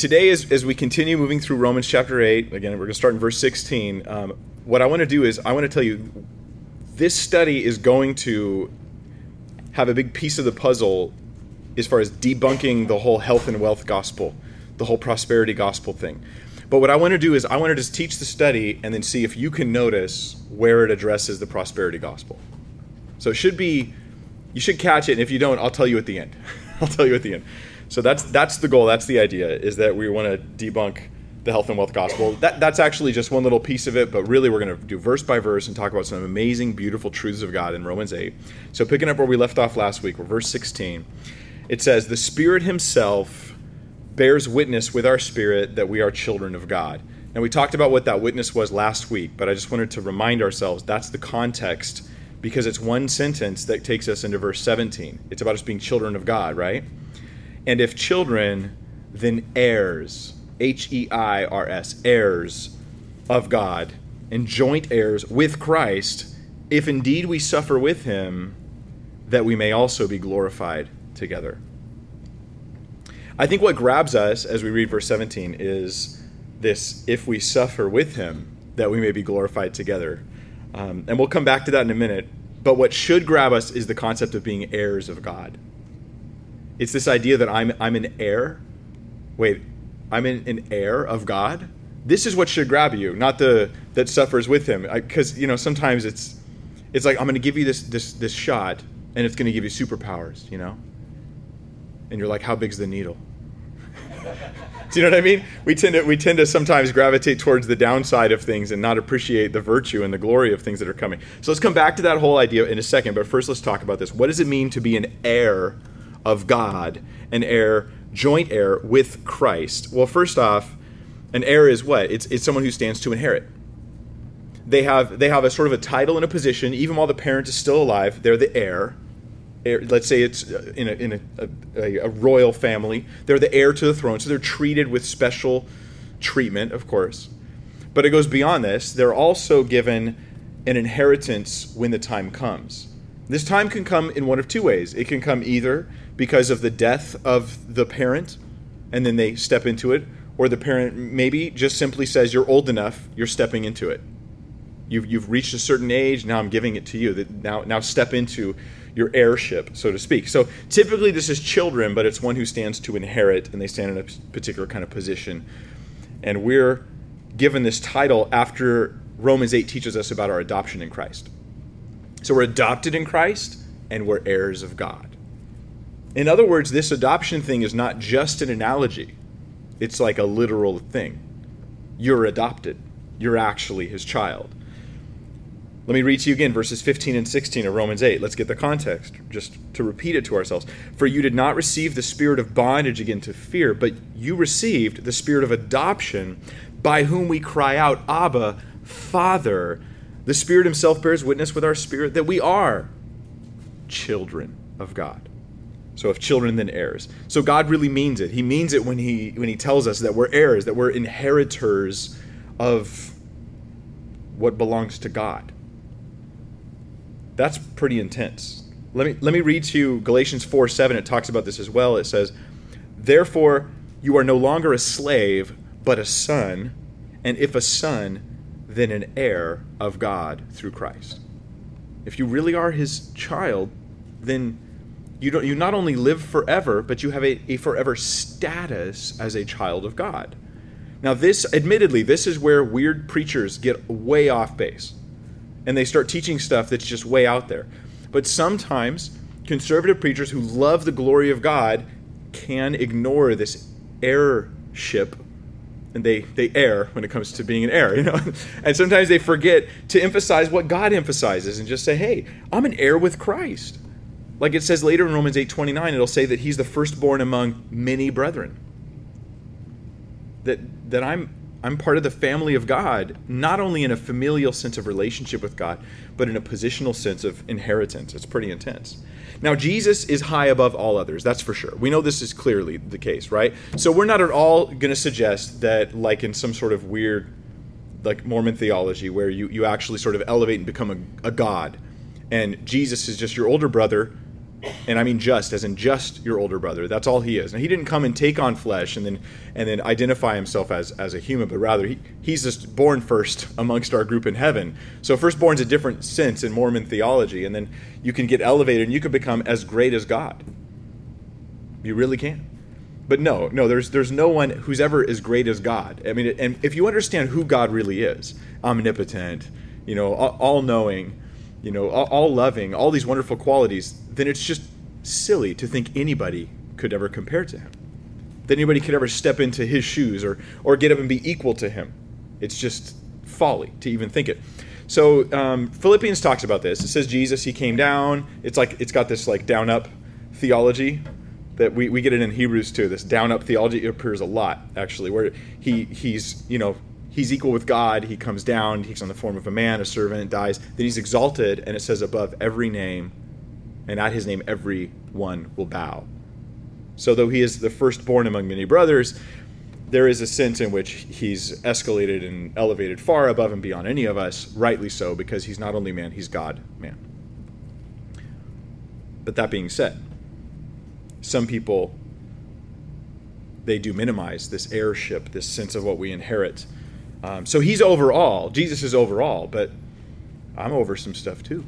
today, as, as we continue moving through Romans chapter 8, again, we're going to start in verse 16. Um, what I want to do is, I want to tell you, this study is going to have a big piece of the puzzle as far as debunking the whole health and wealth gospel, the whole prosperity gospel thing. But what I want to do is, I want to just teach the study and then see if you can notice where it addresses the prosperity gospel. So it should be, you should catch it. And if you don't, I'll tell you at the end. I'll tell you at the end. So that's that's the goal. That's the idea. Is that we want to debunk the health and wealth gospel. That that's actually just one little piece of it, but really we're going to do verse by verse and talk about some amazing, beautiful truths of God in Romans eight. So picking up where we left off last week, verse sixteen. It says, "The Spirit Himself bears witness with our spirit that we are children of God." Now we talked about what that witness was last week, but I just wanted to remind ourselves that's the context because it's one sentence that takes us into verse 17. It's about us being children of God, right? And if children, then heirs, H E I R S, heirs of God, and joint heirs with Christ, if indeed we suffer with him, that we may also be glorified together. I think what grabs us as we read verse 17 is this if we suffer with him, that we may be glorified together. Um, and we'll come back to that in a minute. But what should grab us is the concept of being heirs of God. It's this idea that I'm I'm an heir. Wait, I'm an, an heir of God. This is what should grab you, not the that suffers with Him. Because you know sometimes it's it's like I'm going to give you this this this shot, and it's going to give you superpowers. You know, and you're like, how big's the needle? Do you know what I mean? We tend to we tend to sometimes gravitate towards the downside of things and not appreciate the virtue and the glory of things that are coming. So let's come back to that whole idea in a second. But first, let's talk about this. What does it mean to be an heir of God, an heir, joint heir with Christ. Well, first off, an heir is what? It's, it's someone who stands to inherit. They have, they have a sort of a title and a position, even while the parent is still alive, they're the heir. heir let's say it's uh, in, a, in a, a, a royal family, they're the heir to the throne, so they're treated with special treatment, of course. But it goes beyond this. They're also given an inheritance when the time comes. This time can come in one of two ways. It can come either because of the death of the parent, and then they step into it, or the parent maybe just simply says, You're old enough, you're stepping into it. You've, you've reached a certain age, now I'm giving it to you. Now, now step into your heirship, so to speak. So typically this is children, but it's one who stands to inherit, and they stand in a particular kind of position. And we're given this title after Romans 8 teaches us about our adoption in Christ. So we're adopted in Christ, and we're heirs of God. In other words, this adoption thing is not just an analogy, it's like a literal thing. You're adopted, you're actually his child. Let me read to you again verses 15 and 16 of Romans 8. Let's get the context, just to repeat it to ourselves. For you did not receive the spirit of bondage again to fear, but you received the spirit of adoption, by whom we cry out, Abba, Father. The Spirit Himself bears witness with our spirit that we are children of God. So if children, then heirs. So God really means it. He means it when he when he tells us that we're heirs, that we're inheritors of what belongs to God. That's pretty intense. Let me let me read to you Galatians 4 7. It talks about this as well. It says, Therefore you are no longer a slave, but a son, and if a son, then an heir of God through Christ. If you really are his child, then you don't you not only live forever, but you have a, a forever status as a child of God. Now, this, admittedly, this is where weird preachers get way off base and they start teaching stuff that's just way out there. But sometimes conservative preachers who love the glory of God can ignore this heirship and they, they err when it comes to being an heir, you know. and sometimes they forget to emphasize what God emphasizes and just say, hey, I'm an heir with Christ. Like it says later in Romans 8:29, it'll say that he's the firstborn among many brethren. That that I'm I'm part of the family of God, not only in a familial sense of relationship with God, but in a positional sense of inheritance. It's pretty intense. Now, Jesus is high above all others, that's for sure. We know this is clearly the case, right? So we're not at all going to suggest that, like in some sort of weird, like Mormon theology, where you, you actually sort of elevate and become a, a God, and Jesus is just your older brother and I mean just, as in just your older brother. That's all he is. Now he didn't come and take on flesh and then and then identify himself as as a human, but rather he, he's just born first amongst our group in heaven. So firstborn's a different sense in Mormon theology, and then you can get elevated and you can become as great as God. You really can. But no, no, there's there's no one who's ever as great as God. I mean, and if you understand who God really is, omnipotent, you know, all knowing, you know, all loving, all these wonderful qualities, then it's just silly to think anybody could ever compare to him. That anybody could ever step into his shoes or or get up and be equal to him. It's just folly to even think it. So um, Philippians talks about this. It says Jesus, he came down. It's like it's got this like down up theology that we, we get it in Hebrews too. This down up theology appears a lot actually, where he he's you know he's equal with God. He comes down. He's on the form of a man, a servant, dies. Then he's exalted, and it says above every name, and at his name every one will bow. So though he is the firstborn among many brothers, there is a sense in which he's escalated and elevated far above and beyond any of us, rightly so, because he's not only man, he's God man. But that being said, some people they do minimize this heirship, this sense of what we inherit. Um, so he's overall, Jesus is overall, but I'm over some stuff too.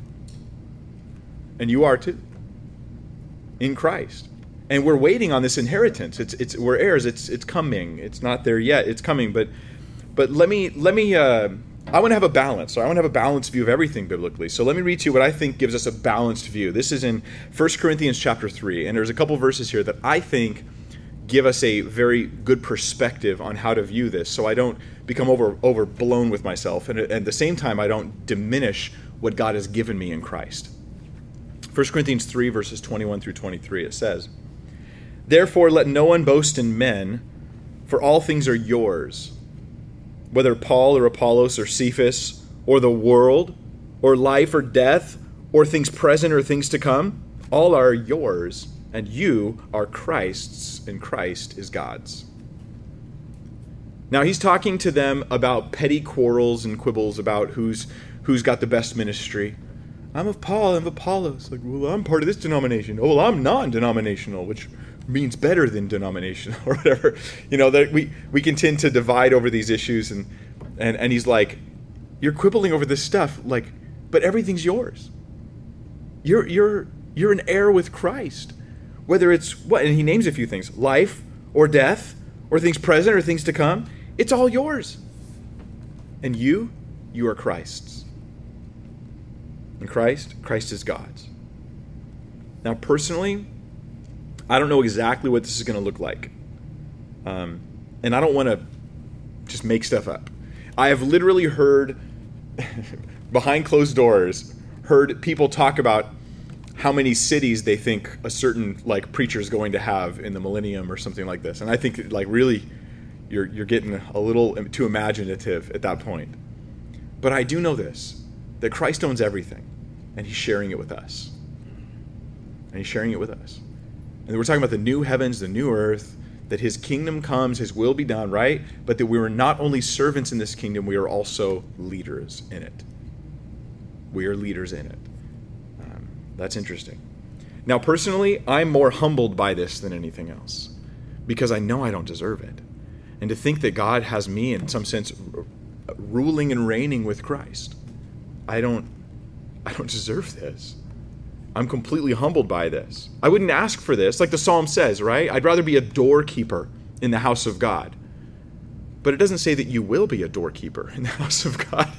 And you are too. In Christ. And we're waiting on this inheritance. It's it's we're heirs. It's it's coming. It's not there yet. It's coming. But but let me let me uh, I want to have a balance. So I want to have a balanced view of everything biblically. So let me read to you what I think gives us a balanced view. This is in 1 Corinthians chapter 3, and there's a couple verses here that I think give us a very good perspective on how to view this so I don't become over overblown with myself and at the same time I don't diminish what God has given me in Christ. 1 Corinthians 3 verses 21 through 23 it says, "Therefore let no one boast in men, for all things are yours." whether Paul or Apollos or Cephas or the world or life or death or things present or things to come, all are yours, and you are Christ's, and Christ is God's. Now he's talking to them about petty quarrels and quibbles about who's who's got the best ministry. I'm of Paul, I'm of Apollos. Like, well, I'm part of this denomination. Oh, well, I'm non-denominational, which means better than denomination or whatever. You know, that we, we can tend to divide over these issues and, and, and he's like, You're quibbling over this stuff, like, but everything's yours. You're you're you're an heir with Christ. Whether it's what and he names a few things, life or death, or things present or things to come, it's all yours. And you, you are Christ's. And Christ, Christ is God's. Now, personally, I don't know exactly what this is going to look like. Um, and I don't want to just make stuff up. I have literally heard, behind closed doors, heard people talk about how many cities they think a certain like preacher is going to have in the millennium or something like this. And I think like really you're you're getting a little too imaginative at that point. But I do know this that Christ owns everything and he's sharing it with us. And he's sharing it with us. And we're talking about the new heavens, the new earth, that his kingdom comes, his will be done, right? But that we are not only servants in this kingdom, we are also leaders in it. We are leaders in it. That's interesting. Now, personally, I'm more humbled by this than anything else because I know I don't deserve it. And to think that God has me, in some sense, ruling and reigning with Christ, I don't, I don't deserve this. I'm completely humbled by this. I wouldn't ask for this, like the psalm says, right? I'd rather be a doorkeeper in the house of God. But it doesn't say that you will be a doorkeeper in the house of God.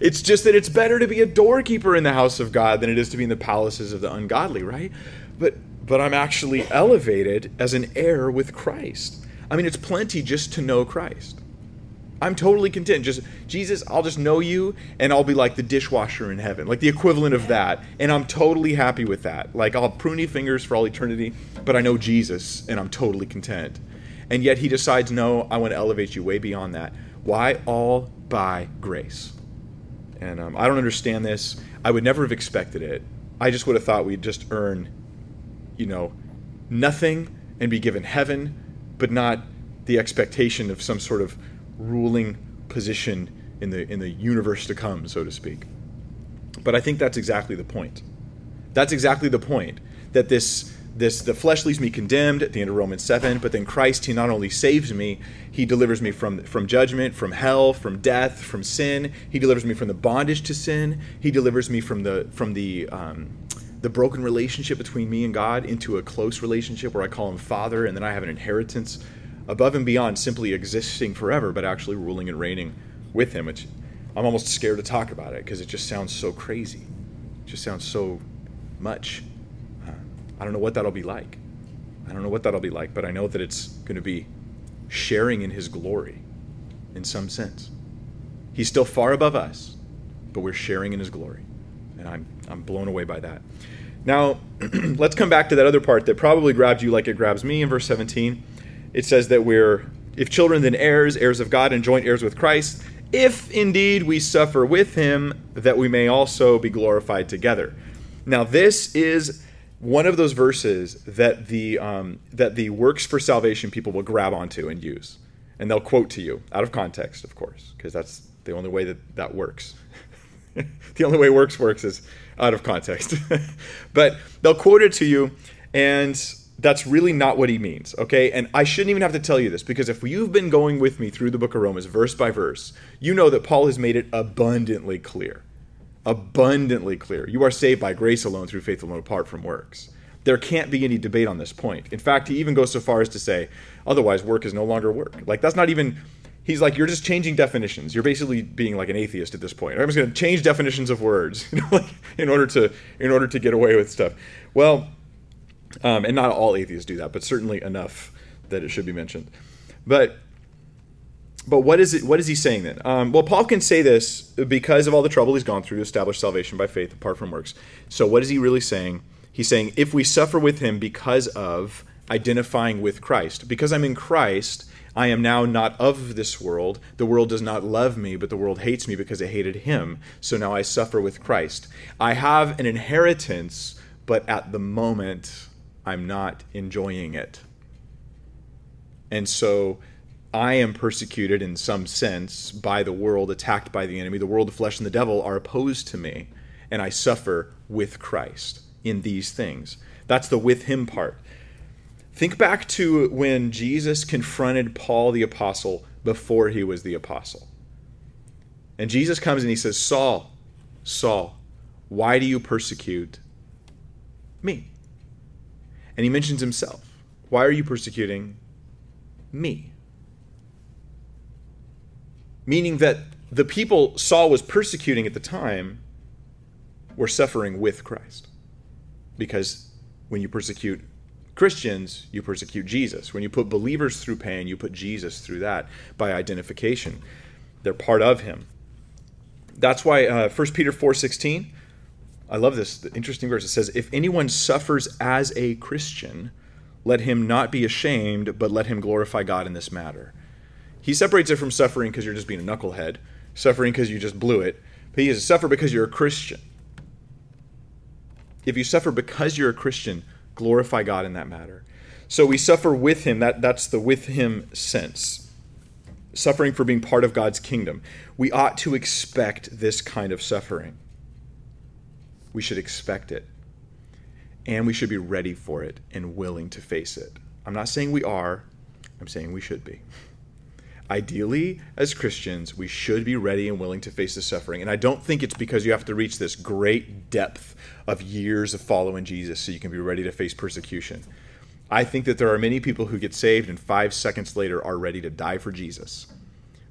It's just that it's better to be a doorkeeper in the house of God than it is to be in the palaces of the ungodly, right? But but I'm actually elevated as an heir with Christ. I mean, it's plenty just to know Christ. I'm totally content. Just Jesus, I'll just know you and I'll be like the dishwasher in heaven, like the equivalent of that. And I'm totally happy with that. Like I'll have pruny fingers for all eternity, but I know Jesus and I'm totally content. And yet he decides, no, I want to elevate you way beyond that. Why? All by grace. And um, I don't understand this. I would never have expected it. I just would have thought we'd just earn, you know, nothing and be given heaven, but not the expectation of some sort of ruling position in the in the universe to come, so to speak. But I think that's exactly the point. That's exactly the point. that this this the flesh leaves me condemned at the end of Romans 7, but then Christ he not only saves me, he delivers me from from judgment, from hell, from death, from sin. He delivers me from the bondage to sin. He delivers me from the from the um, the broken relationship between me and God into a close relationship where I call him Father, and then I have an inheritance above and beyond simply existing forever, but actually ruling and reigning with him. Which I'm almost scared to talk about it because it just sounds so crazy. It just sounds so much. I don't know what that'll be like. I don't know what that'll be like, but I know that it's going to be sharing in his glory in some sense. He's still far above us, but we're sharing in his glory. And I'm, I'm blown away by that. Now, let's come back to that other part that probably grabbed you like it grabs me in verse 17. It says that we're, if children, then heirs, heirs of God, and joint heirs with Christ, if indeed we suffer with him, that we may also be glorified together. Now, this is one of those verses that the um, that the works for salvation people will grab onto and use, and they'll quote to you out of context, of course, because that's the only way that that works. the only way works works is out of context. but they'll quote it to you, and that's really not what he means. Okay, and I shouldn't even have to tell you this because if you've been going with me through the book of Romans, verse by verse, you know that Paul has made it abundantly clear abundantly clear. You are saved by grace alone through faith alone apart from works. There can't be any debate on this point. In fact, he even goes so far as to say, otherwise, work is no longer work. Like, that's not even, he's like, you're just changing definitions. You're basically being like an atheist at this point. I'm just going to change definitions of words you know, like, in, order to, in order to get away with stuff. Well, um, and not all atheists do that, but certainly enough that it should be mentioned. But but what is it? What is he saying then? Um, well, Paul can say this because of all the trouble he's gone through to establish salvation by faith apart from works. So, what is he really saying? He's saying, if we suffer with him because of identifying with Christ, because I'm in Christ, I am now not of this world. The world does not love me, but the world hates me because it hated him. So now I suffer with Christ. I have an inheritance, but at the moment, I'm not enjoying it. And so I am persecuted in some sense by the world, attacked by the enemy. The world, the flesh, and the devil are opposed to me, and I suffer with Christ in these things. That's the with him part. Think back to when Jesus confronted Paul the apostle before he was the apostle. And Jesus comes and he says, Saul, Saul, why do you persecute me? And he mentions himself. Why are you persecuting me? Meaning that the people Saul was persecuting at the time were suffering with Christ. Because when you persecute Christians, you persecute Jesus. When you put believers through pain, you put Jesus through that by identification. They're part of him. That's why uh, 1 Peter 4:16 I love this interesting verse. It says, "If anyone suffers as a Christian, let him not be ashamed, but let him glorify God in this matter." He separates it from suffering because you're just being a knucklehead, suffering because you just blew it. But he is suffer because you're a Christian. If you suffer because you're a Christian, glorify God in that matter. So we suffer with him. That, that's the with him sense. Suffering for being part of God's kingdom. We ought to expect this kind of suffering. We should expect it. And we should be ready for it and willing to face it. I'm not saying we are, I'm saying we should be. Ideally, as Christians, we should be ready and willing to face the suffering. And I don't think it's because you have to reach this great depth of years of following Jesus so you can be ready to face persecution. I think that there are many people who get saved and five seconds later are ready to die for Jesus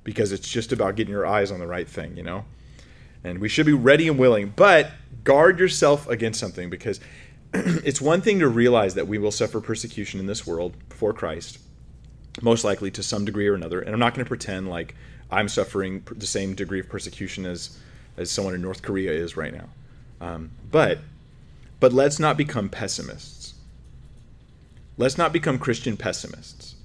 because it's just about getting your eyes on the right thing, you know? And we should be ready and willing, but guard yourself against something because it's one thing to realize that we will suffer persecution in this world for Christ most likely to some degree or another. And I'm not going to pretend like I'm suffering the same degree of persecution as as someone in North Korea is right now. Um, but but let's not become pessimists. Let's not become Christian pessimists.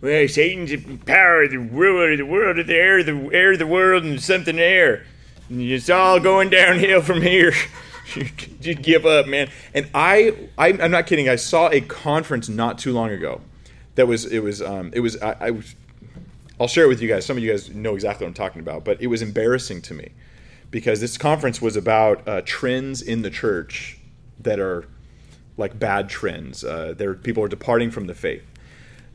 Well, Satan's the power the world, of the world the air, the air of the world, and something there. And it's all going downhill from here. Just give up, man. And I, I'm not kidding. I saw a conference not too long ago that was it was um, it was I, I was I'll share it with you guys. Some of you guys know exactly what I'm talking about, but it was embarrassing to me because this conference was about uh, trends in the church that are like bad trends. Uh, there, people are departing from the faith.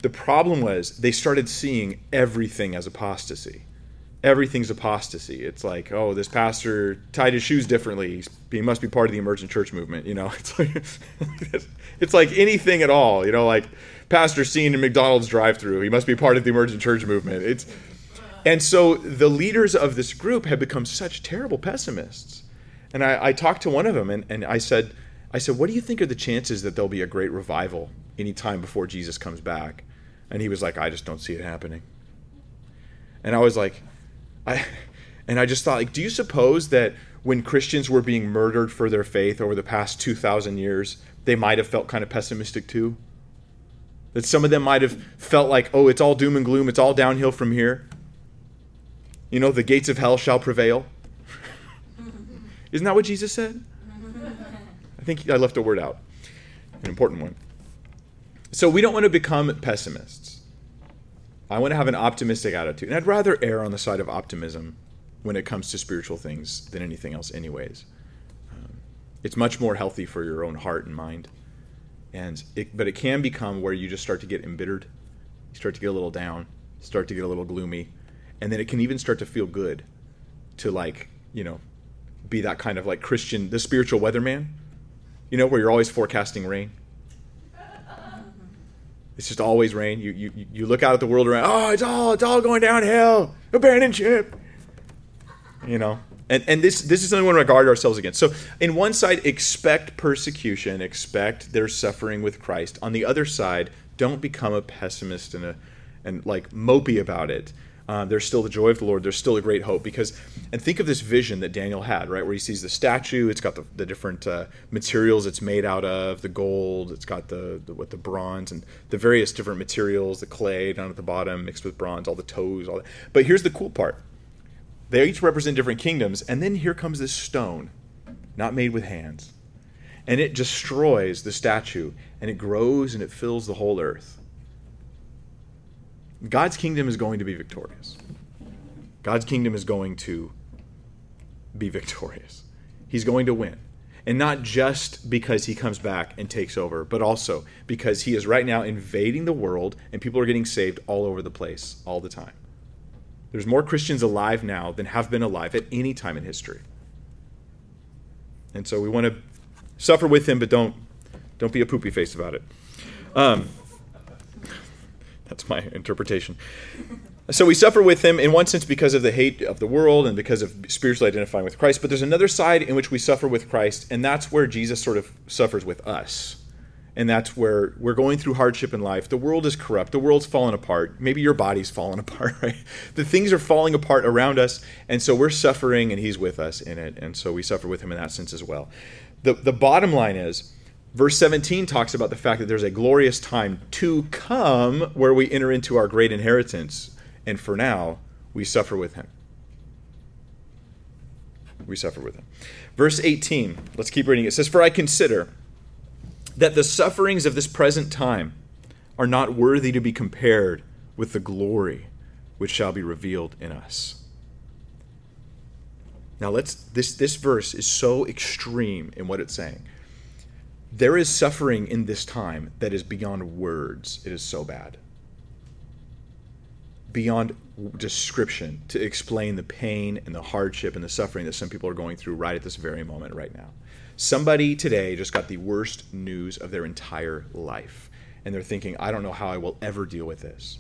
The problem was they started seeing everything as apostasy. Everything's apostasy. It's like, oh, this pastor tied his shoes differently. He must be part of the emergent church movement. You know, it's like it's like anything at all. You know, like pastor seen in McDonald's drive-through. He must be part of the emergent church movement. It's and so the leaders of this group have become such terrible pessimists. And I, I talked to one of them and, and I said, I said, what do you think are the chances that there'll be a great revival anytime before Jesus comes back? And he was like, I just don't see it happening. And I was like, I, and I just thought, like, do you suppose that when Christians were being murdered for their faith over the past 2,000 years, they might have felt kind of pessimistic too? That some of them might have felt like, oh, it's all doom and gloom, it's all downhill from here. You know, the gates of hell shall prevail. Isn't that what Jesus said? I think I left a word out, an important one. So we don't want to become pessimists. I want to have an optimistic attitude. And I'd rather err on the side of optimism when it comes to spiritual things than anything else, anyways. Um, it's much more healthy for your own heart and mind. And it, but it can become where you just start to get embittered, you start to get a little down, start to get a little gloomy, and then it can even start to feel good to like you know be that kind of like Christian, the spiritual weatherman, you know, where you're always forecasting rain. It's just always rain. You, you, you look out at the world around. Oh, it's all it's all going downhill. Abandon ship. You know, and and this this is something we want to guard ourselves against. So, in one side, expect persecution, expect their suffering with Christ. On the other side, don't become a pessimist and a and like mopey about it. Uh, there's still the joy of the Lord. There's still a great hope because, and think of this vision that Daniel had, right, where he sees the statue. It's got the, the different uh, materials it's made out of, the gold. It's got the, the with the bronze and the various different materials, the clay down at the bottom mixed with bronze, all the toes, all that. But here's the cool part: they each represent different kingdoms, and then here comes this stone, not made with hands, and it destroys the statue, and it grows and it fills the whole earth. God's kingdom is going to be victorious. God's kingdom is going to be victorious. He's going to win. And not just because he comes back and takes over, but also because he is right now invading the world and people are getting saved all over the place all the time. There's more Christians alive now than have been alive at any time in history. And so we want to suffer with him, but don't don't be a poopy face about it. Um, that's my interpretation. So we suffer with him in one sense because of the hate of the world and because of spiritually identifying with Christ. But there's another side in which we suffer with Christ, and that's where Jesus sort of suffers with us. And that's where we're going through hardship in life. The world is corrupt. The world's fallen apart. Maybe your body's fallen apart, right? The things are falling apart around us. And so we're suffering, and He's with us in it. And so we suffer with Him in that sense as well. The, the bottom line is Verse 17 talks about the fact that there's a glorious time to come where we enter into our great inheritance. And for now, we suffer with him. We suffer with him. Verse 18, let's keep reading. It says, For I consider that the sufferings of this present time are not worthy to be compared with the glory which shall be revealed in us. Now let's this this verse is so extreme in what it's saying there is suffering in this time that is beyond words. It is so bad. Beyond description to explain the pain and the hardship and the suffering that some people are going through right at this very moment, right now. Somebody today just got the worst news of their entire life, and they're thinking, I don't know how I will ever deal with this.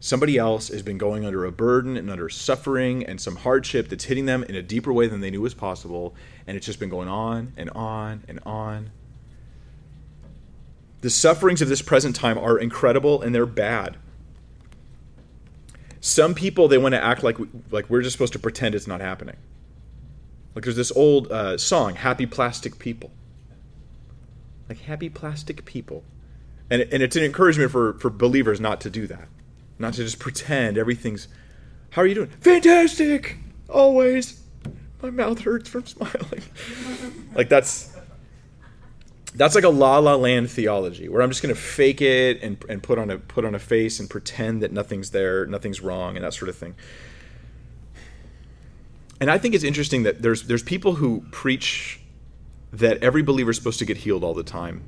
Somebody else has been going under a burden and under suffering and some hardship that's hitting them in a deeper way than they knew was possible, and it's just been going on and on and on the sufferings of this present time are incredible and they're bad. Some people they want to act like like we're just supposed to pretend it's not happening. Like there's this old uh, song, "Happy Plastic People." Like happy plastic people, and and it's an encouragement for for believers not to do that, not to just pretend everything's. How are you doing? Fantastic, always. My mouth hurts from smiling. like that's that's like a la la land theology where I'm just going to fake it and, and put on a put on a face and pretend that nothing's there, nothing's wrong, and that sort of thing. And I think it's interesting that there's there's people who preach that every believer is supposed to get healed all the time.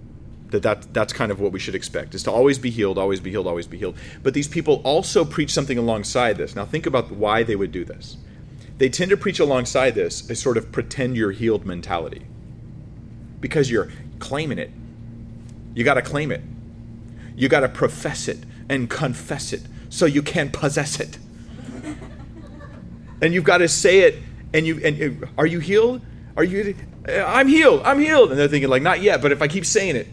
That, that that's kind of what we should expect is to always be healed, always be healed, always be healed. But these people also preach something alongside this. Now think about why they would do this. They tend to preach alongside this a sort of pretend you're healed mentality. Because you're claiming it. You got to claim it. You got to profess it and confess it so you can possess it. And you've got to say it and you and are you healed? Are you uh, I'm healed. I'm healed. And they're thinking like not yet, but if I keep saying it,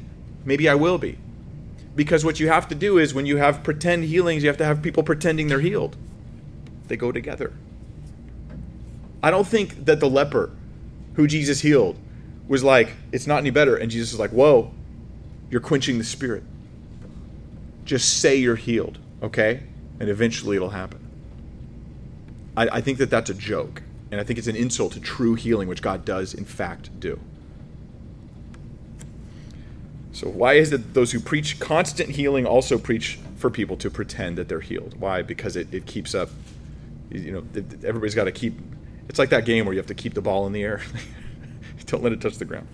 maybe I will be. Because what you have to do is when you have pretend healings, you have to have people pretending they're healed. They go together. I don't think that the leper who Jesus healed was like, it's not any better. And Jesus is like, whoa, you're quenching the spirit. Just say you're healed, okay? And eventually it'll happen. I, I think that that's a joke. And I think it's an insult to true healing, which God does, in fact, do. So, why is it those who preach constant healing also preach for people to pretend that they're healed? Why? Because it, it keeps up, you know, everybody's got to keep. It's like that game where you have to keep the ball in the air. Don't let it touch the ground.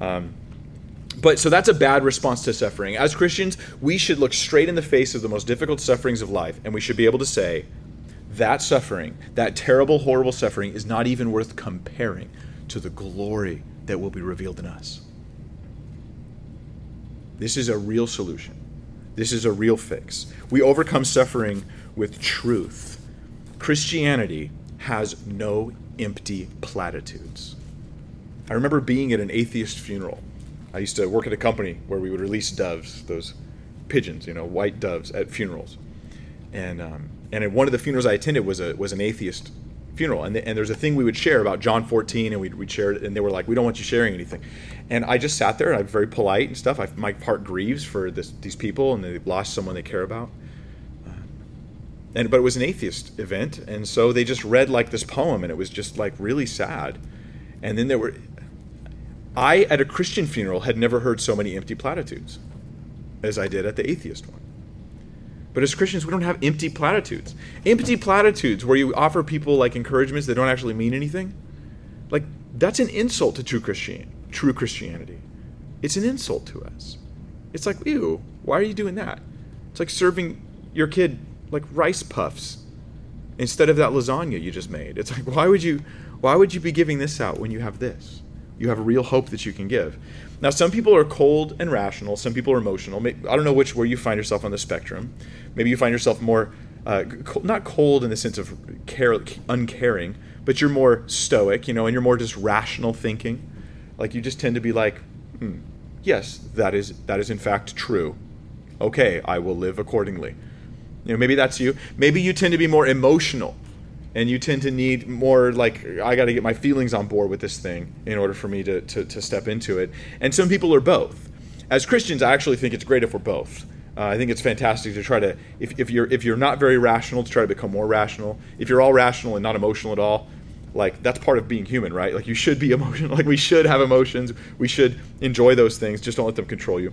Um, but so that's a bad response to suffering. As Christians, we should look straight in the face of the most difficult sufferings of life, and we should be able to say, that suffering, that terrible, horrible suffering, is not even worth comparing to the glory that will be revealed in us. This is a real solution. This is a real fix. We overcome suffering with truth. Christianity has no empty platitudes. I remember being at an atheist funeral. I used to work at a company where we would release doves, those pigeons, you know, white doves at funerals. And um, and one of the funerals I attended was a was an atheist funeral, and, the, and there's a thing we would share about John 14, and we'd, we'd share it, and they were like, "We don't want you sharing anything," and I just sat there, and I'm very polite and stuff. I, my heart grieves for this, these people, and they've lost someone they care about. Uh, and but it was an atheist event, and so they just read like this poem, and it was just like really sad. And then there were, I at a Christian funeral had never heard so many empty platitudes, as I did at the atheist one. But as Christians, we don't have empty platitudes. Empty platitudes where you offer people like encouragements that don't actually mean anything. Like that's an insult to true Christian true Christianity. It's an insult to us. It's like, ew, why are you doing that? It's like serving your kid like rice puffs instead of that lasagna you just made. It's like why would you why would you be giving this out when you have this? You have a real hope that you can give. Now, some people are cold and rational. Some people are emotional. I don't know which where you find yourself on the spectrum. Maybe you find yourself more uh, not cold in the sense of care, uncaring, but you're more stoic, you know, and you're more just rational thinking. Like you just tend to be like, hmm, yes, that is that is in fact true. Okay, I will live accordingly. You know, maybe that's you. Maybe you tend to be more emotional and you tend to need more like i got to get my feelings on board with this thing in order for me to, to, to, step into it. And some people are both. As christians i actually think it's great if we're both. Uh, i think it's fantastic to try to if, if you're if you're not very rational to try to become more rational. If you're all rational and not emotional at all like that's part of being human right? Like you should be emotional like we should have emotions. We should enjoy those things. Just don't let them control you.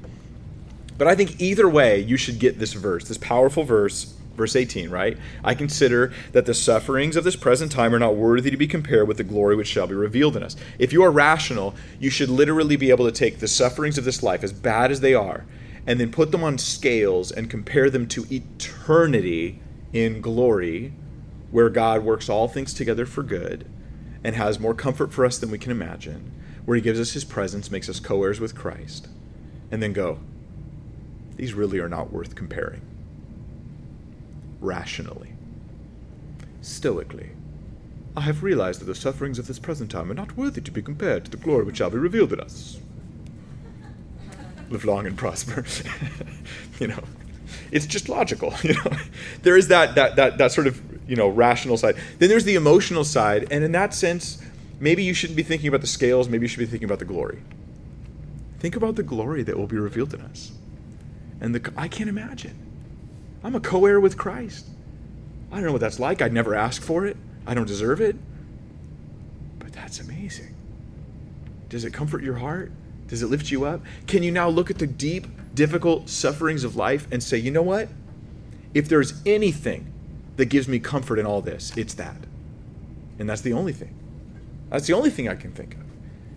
But i think either way you should get this verse this powerful verse Verse 18, right? I consider that the sufferings of this present time are not worthy to be compared with the glory which shall be revealed in us. If you are rational, you should literally be able to take the sufferings of this life, as bad as they are, and then put them on scales and compare them to eternity in glory, where God works all things together for good and has more comfort for us than we can imagine, where He gives us His presence, makes us co heirs with Christ, and then go, these really are not worth comparing rationally. Stoically, I have realized that the sufferings of this present time are not worthy to be compared to the glory which shall be revealed in us. Live long and prosper. you know, it's just logical. You know, there is that that that that sort of you know rational side. Then there's the emotional side, and in that sense, maybe you shouldn't be thinking about the scales. Maybe you should be thinking about the glory. Think about the glory that will be revealed in us, and the I can't imagine I'm a co heir with Christ. I don't know what that's like. I'd never ask for it, I don't deserve it. But that's amazing. Does it comfort your heart? Does it lift you up? Can you now look at the deep, difficult sufferings of life and say, you know what? If there's anything that gives me comfort in all this, it's that. And that's the only thing. That's the only thing I can think of.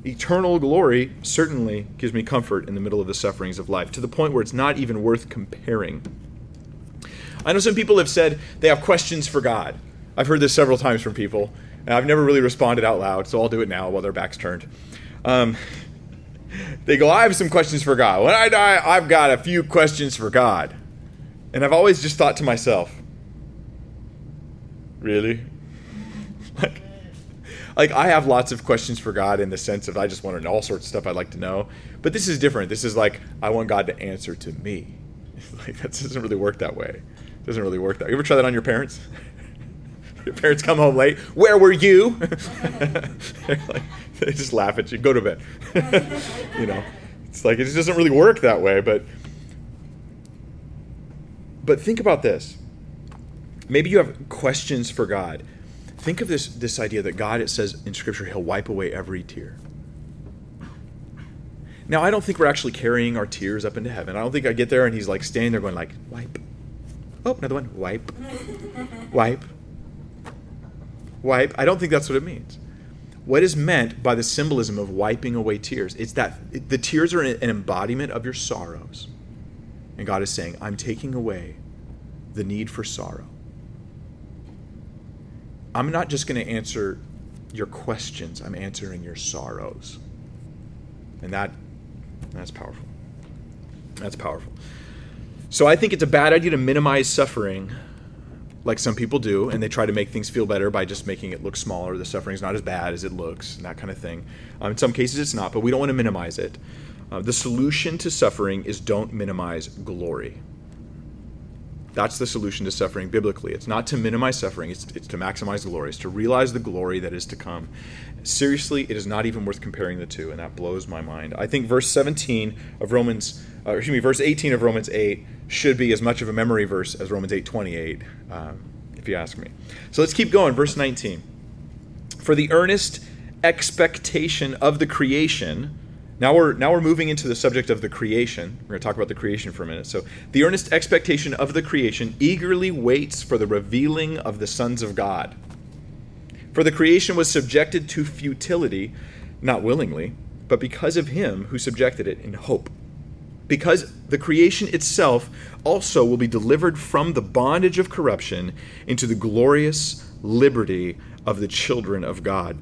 eternal glory certainly gives me comfort in the middle of the sufferings of life, to the point where it's not even worth comparing. I know some people have said they have questions for God. I've heard this several times from people, and I've never really responded out loud, so I'll do it now while their back's turned. Um, they go, I have some questions for God. When I die, I've got a few questions for God. And I've always just thought to myself, really? like, like I have lots of questions for God in the sense of I just want to know all sorts of stuff I'd like to know. But this is different. This is like I want God to answer to me. like that doesn't really work that way. Doesn't really work that. You ever try that on your parents? your parents come home late. Where were you? like, they just laugh at you. Go to bed. you know, it's like it just doesn't really work that way. But but think about this. Maybe you have questions for God. Think of this this idea that God, it says in Scripture, He'll wipe away every tear. Now, I don't think we're actually carrying our tears up into heaven. I don't think I get there and He's like standing there going like, wipe. Oh, another one. Wipe. Wipe. Wipe. I don't think that's what it means. What is meant by the symbolism of wiping away tears? It's that the tears are an embodiment of your sorrows. And God is saying, I'm taking away the need for sorrow. I'm not just going to answer your questions, I'm answering your sorrows. And that that's powerful. That's powerful. So I think it's a bad idea to minimize suffering like some people do, and they try to make things feel better by just making it look smaller. The suffering's not as bad as it looks, and that kind of thing. Um, in some cases, it's not, but we don't want to minimize it. Uh, the solution to suffering is don't minimize glory. That's the solution to suffering biblically. It's not to minimize suffering, it's, it's to maximize glory. It's to realize the glory that is to come. Seriously, it is not even worth comparing the two, and that blows my mind. I think verse 17 of Romans, uh, excuse me, verse 18 of Romans 8 should be as much of a memory verse as Romans 8 28, um, if you ask me. So let's keep going. Verse 19. For the earnest expectation of the creation now we're now we're moving into the subject of the creation. We're going to talk about the creation for a minute. So, the earnest expectation of the creation eagerly waits for the revealing of the sons of God. For the creation was subjected to futility, not willingly, but because of him who subjected it in hope. Because the creation itself also will be delivered from the bondage of corruption into the glorious liberty of the children of God.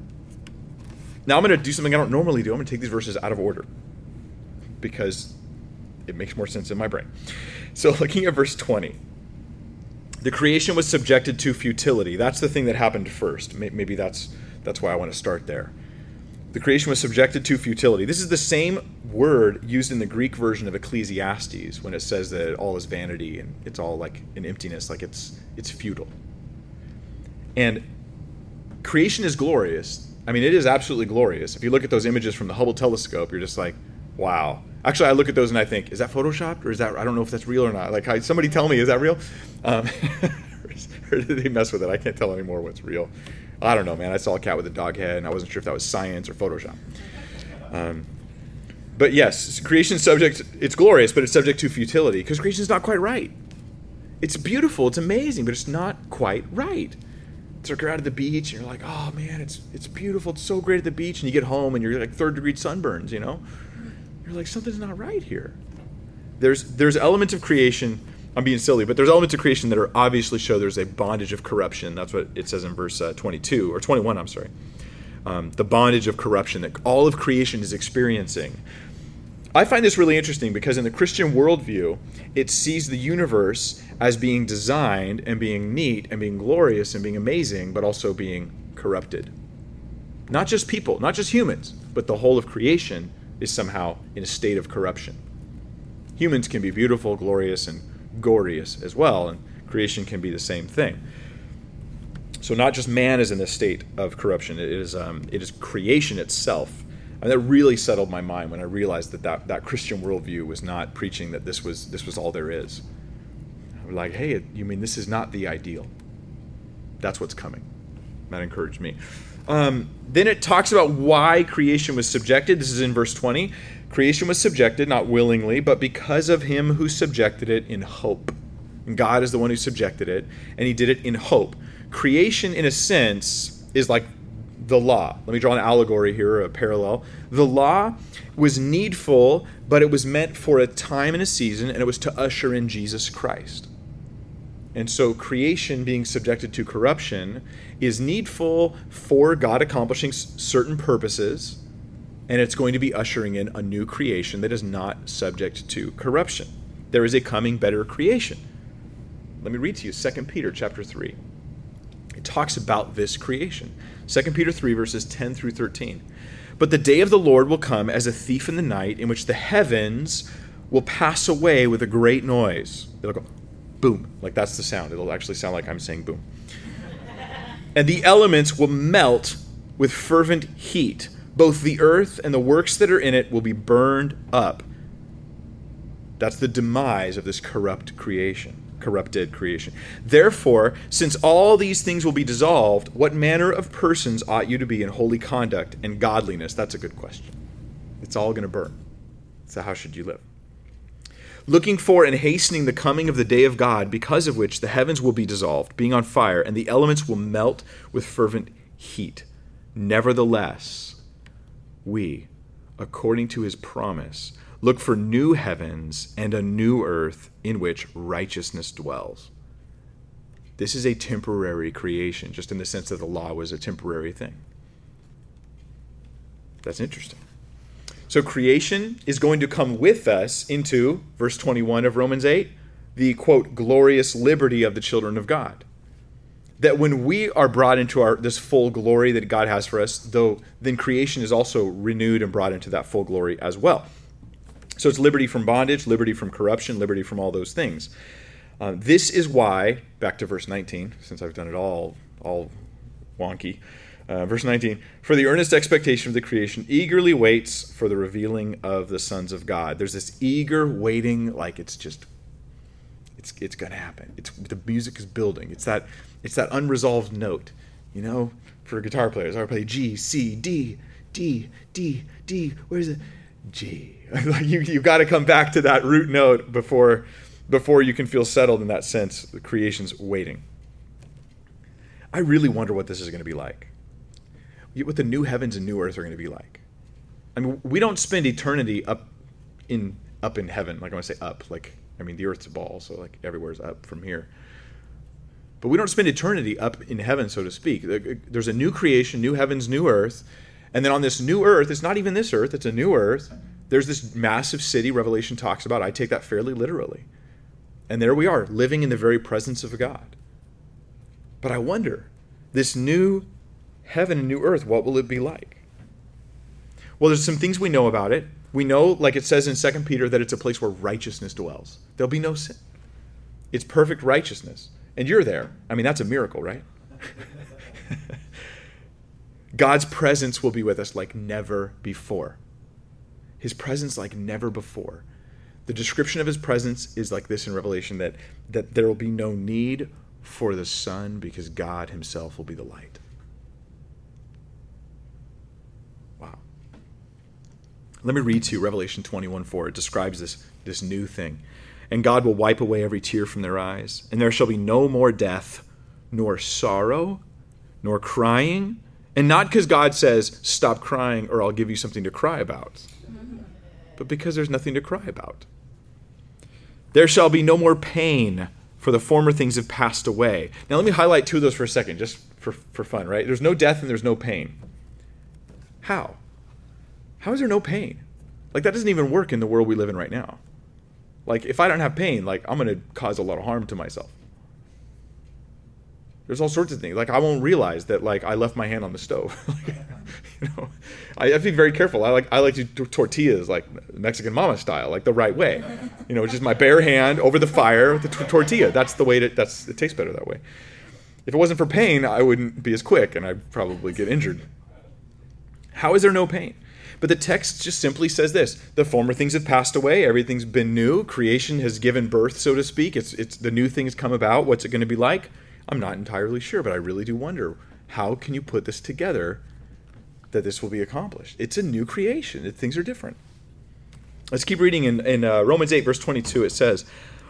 Now I'm going to do something I don't normally do. I'm going to take these verses out of order because it makes more sense in my brain. So, looking at verse 20, the creation was subjected to futility. That's the thing that happened first. Maybe that's that's why I want to start there. The creation was subjected to futility. This is the same word used in the Greek version of Ecclesiastes when it says that all is vanity and it's all like an emptiness, like it's it's futile. And creation is glorious I mean, it is absolutely glorious. If you look at those images from the Hubble telescope, you're just like, wow. Actually, I look at those and I think, is that photoshopped or is that? I don't know if that's real or not. Like, somebody tell me, is that real? Um, or did they mess with it? I can't tell anymore what's real. I don't know, man. I saw a cat with a dog head, and I wasn't sure if that was science or Photoshop. Um, but yes, creation subject. It's glorious, but it's subject to futility because creation is not quite right. It's beautiful, it's amazing, but it's not quite right took her out of the beach, and you're like, oh man, it's it's beautiful, it's so great at the beach, and you get home and you're like third degree sunburns, you know, you're like something's not right here. There's there's elements of creation. I'm being silly, but there's elements of creation that are obviously show there's a bondage of corruption. That's what it says in verse uh, 22 or 21. I'm sorry, um, the bondage of corruption that all of creation is experiencing. I find this really interesting because in the Christian worldview, it sees the universe as being designed and being neat and being glorious and being amazing, but also being corrupted. Not just people, not just humans, but the whole of creation is somehow in a state of corruption. Humans can be beautiful, glorious, and glorious as well, and creation can be the same thing. So, not just man is in this state of corruption, it is, um, it is creation itself. And that really settled my mind when I realized that, that that Christian worldview was not preaching that this was, this was all there is I'm like, hey, you mean this is not the ideal? That's what's coming. That encouraged me. Um, then it talks about why creation was subjected. This is in verse 20. Creation was subjected not willingly, but because of him who subjected it in hope. And God is the one who subjected it, and he did it in hope. Creation, in a sense, is like the law. Let me draw an allegory here, a parallel. The law was needful, but it was meant for a time and a season, and it was to usher in Jesus Christ. And so, creation being subjected to corruption is needful for God accomplishing certain purposes, and it's going to be ushering in a new creation that is not subject to corruption. There is a coming better creation. Let me read to you 2 Peter chapter 3. It talks about this creation. 2 Peter 3, verses 10 through 13. But the day of the Lord will come as a thief in the night, in which the heavens will pass away with a great noise. It'll go boom, like that's the sound. It'll actually sound like I'm saying boom. and the elements will melt with fervent heat. Both the earth and the works that are in it will be burned up. That's the demise of this corrupt creation corrupted creation. Therefore, since all these things will be dissolved, what manner of persons ought you to be in holy conduct and godliness? That's a good question. It's all going to burn. So, how should you live? Looking for and hastening the coming of the day of God, because of which the heavens will be dissolved, being on fire, and the elements will melt with fervent heat. Nevertheless, we, according to his promise, Look for new heavens and a new earth in which righteousness dwells. This is a temporary creation, just in the sense that the law was a temporary thing. That's interesting. So, creation is going to come with us into, verse 21 of Romans 8, the quote, glorious liberty of the children of God. That when we are brought into our this full glory that God has for us, though then creation is also renewed and brought into that full glory as well. So it's liberty from bondage, liberty from corruption, liberty from all those things. Uh, this is why, back to verse 19, since I've done it all, all wonky. Uh, verse 19, for the earnest expectation of the creation eagerly waits for the revealing of the sons of God. There's this eager waiting, like it's just, it's it's gonna happen. It's the music is building. It's that it's that unresolved note, you know, for guitar players. I play G, C, D, D, D, D. Where's it? G. like you you got to come back to that root note before before you can feel settled in that sense. The creation's waiting. I really wonder what this is going to be like. What the new heavens and new earth are going to be like. I mean, we don't spend eternity up in up in heaven. Like I want to say up. Like I mean, the earth's a ball, so like everywhere's up from here. But we don't spend eternity up in heaven, so to speak. There's a new creation, new heavens, new earth, and then on this new earth, it's not even this earth; it's a new earth there's this massive city Revelation talks about. I take that fairly literally. And there we are, living in the very presence of God. But I wonder, this new heaven and new earth, what will it be like? Well, there's some things we know about it. We know, like it says in 2 Peter, that it's a place where righteousness dwells. There'll be no sin. It's perfect righteousness. And you're there. I mean, that's a miracle, right? God's presence will be with us like never before his presence like never before. The description of his presence is like this in Revelation that, that there will be no need for the sun because God himself will be the light. Wow. Let me read to you Revelation 21 4. It describes this, this new thing. And God will wipe away every tear from their eyes, and there shall be no more death, nor sorrow, nor crying. And not because God says, stop crying or I'll give you something to cry about but because there's nothing to cry about. There shall be no more pain, for the former things have passed away. Now, let me highlight two of those for a second, just for, for fun, right? There's no death and there's no pain. How? How is there no pain? Like, that doesn't even work in the world we live in right now. Like, if I don't have pain, like, I'm going to cause a lot of harm to myself. There's all sorts of things. Like, I won't realize that, like, I left my hand on the stove. you know, I have to be very careful. I like I like to do tortillas like Mexican mama style, like the right way. You know, just my bare hand over the fire with the t- tortilla. That's the way to, that's it tastes better that way. If it wasn't for pain, I wouldn't be as quick and I'd probably get injured. How is there no pain? But the text just simply says this: the former things have passed away, everything's been new, creation has given birth, so to speak. It's it's the new things come about. What's it going to be like? I'm not entirely sure, but I really do wonder how can you put this together that this will be accomplished. It's a new creation. Things are different. Let's keep reading in, in uh, Romans 8, verse 22. It says,